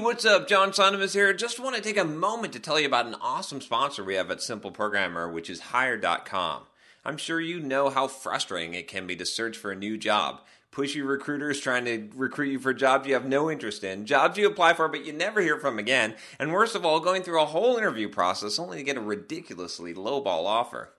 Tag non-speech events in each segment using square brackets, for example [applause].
what's up? John Sonmez here. Just want to take a moment to tell you about an awesome sponsor we have at Simple Programmer, which is Hired.com. I'm sure you know how frustrating it can be to search for a new job. Pushy recruiters trying to recruit you for jobs you have no interest in, jobs you apply for but you never hear from again, and worst of all, going through a whole interview process only to get a ridiculously lowball offer.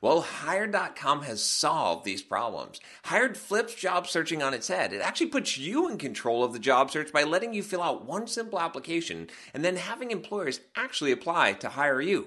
Well, Hired.com has solved these problems. Hired flips job searching on its head. It actually puts you in control of the job search by letting you fill out one simple application and then having employers actually apply to hire you.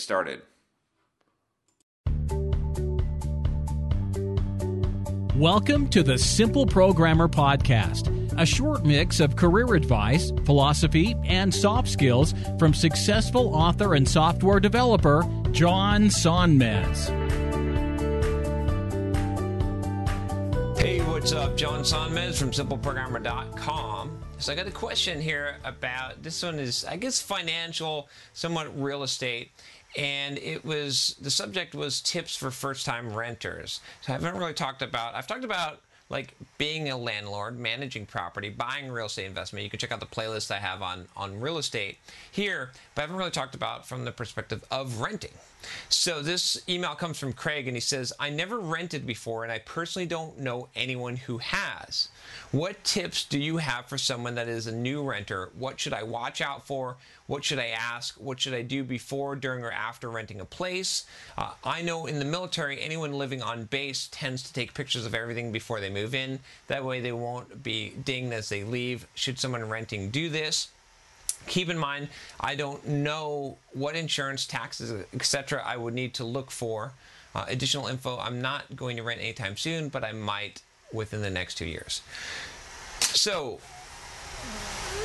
started. Welcome to the Simple Programmer Podcast, a short mix of career advice, philosophy, and soft skills from successful author and software developer John Sonmez. Hey, what's up? John Sonmez from simpleprogrammer.com. So I got a question here about this one is I guess financial, somewhat real estate. And it was the subject was tips for first time renters. So I haven't really talked about I've talked about like being a landlord, managing property, buying real estate investment. You can check out the playlist I have on on real estate here, but I haven't really talked about from the perspective of renting. So this email comes from Craig and he says, "I never rented before and I personally don't know anyone who has. What tips do you have for someone that is a new renter? What should I watch out for? What should I ask? What should I do before, during, or after renting a place? Uh, I know in the military, anyone living on base tends to take pictures of everything before they move in. That way they won't be dinged as they leave. Should someone renting do this? keep in mind i don't know what insurance taxes etc i would need to look for uh, additional info i'm not going to rent anytime soon but i might within the next two years so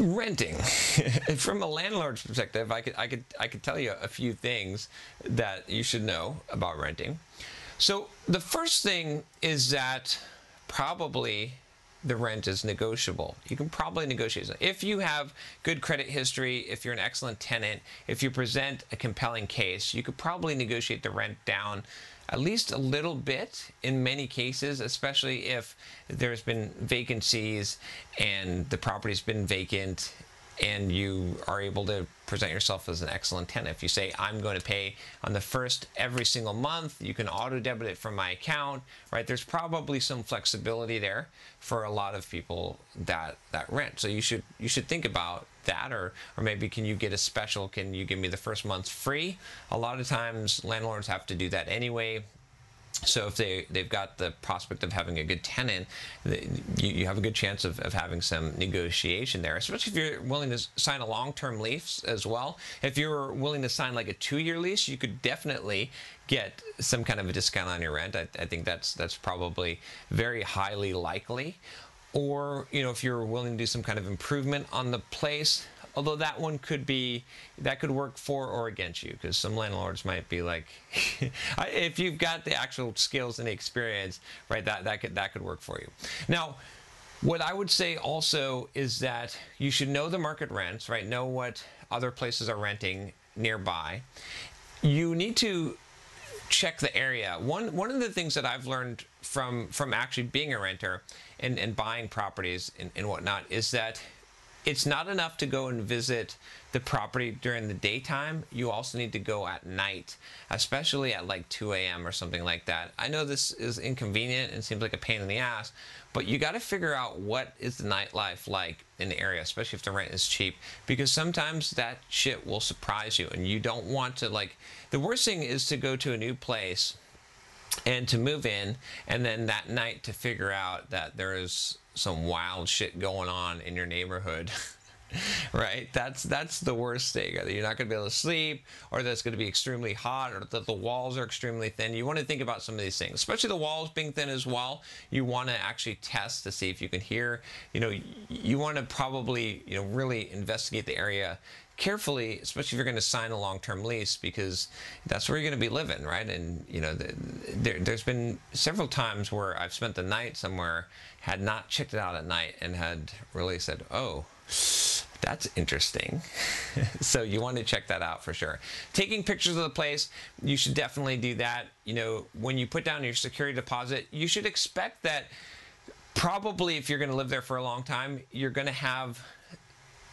renting [laughs] from a landlord's perspective i could i could i could tell you a few things that you should know about renting so the first thing is that probably the rent is negotiable. You can probably negotiate. If you have good credit history, if you're an excellent tenant, if you present a compelling case, you could probably negotiate the rent down at least a little bit in many cases, especially if there's been vacancies and the property's been vacant and you are able to present yourself as an excellent tenant. If you say, I'm going to pay on the first every single month, you can auto debit it from my account, right? There's probably some flexibility there for a lot of people that, that rent. So you should, you should think about that or, or maybe can you get a special? Can you give me the first month free? A lot of times landlords have to do that anyway so if they they've got the prospect of having a good tenant, you, you have a good chance of, of having some negotiation there. Especially if you're willing to sign a long term lease as well. If you're willing to sign like a two year lease, you could definitely get some kind of a discount on your rent. I, I think that's that's probably very highly likely. Or you know if you're willing to do some kind of improvement on the place, although that one could be that could work for or against you because some landlords might be like [laughs] if you've got the actual skills and the experience right that that could that could work for you now what I would say also is that you should know the market rents, right? Know what other places are renting nearby. You need to check the area. One one of the things that I've learned from from actually being a renter and, and buying properties and, and whatnot is that it's not enough to go and visit the property during the daytime. You also need to go at night, especially at like 2 a.m. or something like that. I know this is inconvenient and seems like a pain in the ass, but you got to figure out what is the nightlife like in the area, especially if the rent is cheap, because sometimes that shit will surprise you and you don't want to like. The worst thing is to go to a new place and to move in and then that night to figure out that there is some wild shit going on in your neighborhood [laughs] right? That's that's the worst thing. Either you're not going to be able to sleep or that it's going to be extremely hot or that the walls are extremely thin. You want to think about some of these things. Especially the walls being thin as well you want to actually test to see if you can hear. You know you want to probably you know really investigate the area carefully, especially if you're going to sign a long-term lease, because that's where you're going to be living, right? And you know, the, there, has been several times where I've spent the night somewhere, had not checked it out at night, and had really said, "Oh." That's interesting. [laughs] so you want to check that out for sure. Taking pictures of the place, you should definitely do that. You know, when you put down your security deposit, you should expect that probably if you're going to live there for a long time, you're going to have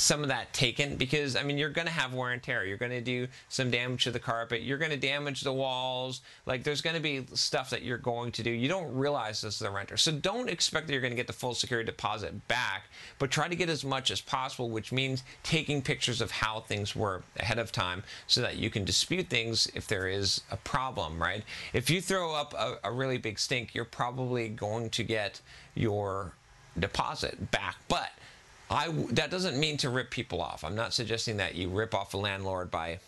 some of that taken because I mean you're going to have wear and tear. You're going to do some damage to the carpet. You're going to damage the walls. Like there's going to be stuff that you're going to do. You don't realize this as a renter, so don't expect that you're going to get the full security deposit back. But try to get as much as possible, which means taking pictures of how things were ahead of time, so that you can dispute things if there is a problem. Right? If you throw up a, a really big stink, you're probably going to get your deposit back, but I, that doesn't mean to rip people off. I'm not suggesting that you rip off a landlord by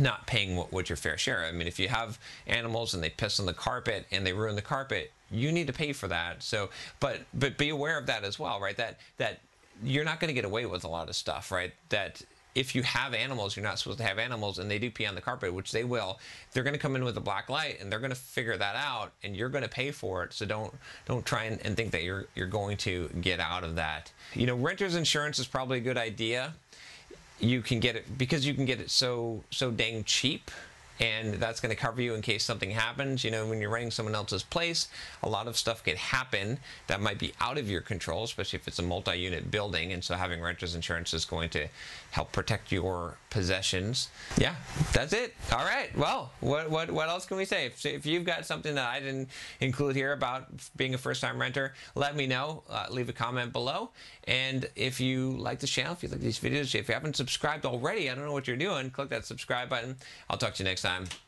not paying what, what your fair share. I mean, if you have animals and they piss on the carpet and they ruin the carpet, you need to pay for that. So, but but be aware of that as well, right? That that you're not going to get away with a lot of stuff, right? That if you have animals, you're not supposed to have animals, and they do pee on the carpet, which they will. They're going to come in with a black light, and they're going to figure that out, and you're going to pay for it. So don't don't try and, and think that you're you're going to get out of that. You know, renter's insurance is probably a good idea. You can get it because you can get it so so dang cheap and that's going to cover you in case something happens. You know, when you're renting someone else's place, a lot of stuff can happen that might be out of your control, especially if it's a multi-unit building. And so having renter's insurance is going to help protect your possessions. Yeah, that's it. All right. Well, what what what else can we say? If, if you've got something that I didn't include here about being a first-time renter, let me know. Uh, leave a comment below. And if you like the channel, if you like these videos, if you haven't subscribed already, I don't know what you're doing. Click that subscribe button. I'll talk to you next time time.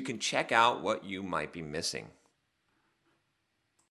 you can check out what you might be missing.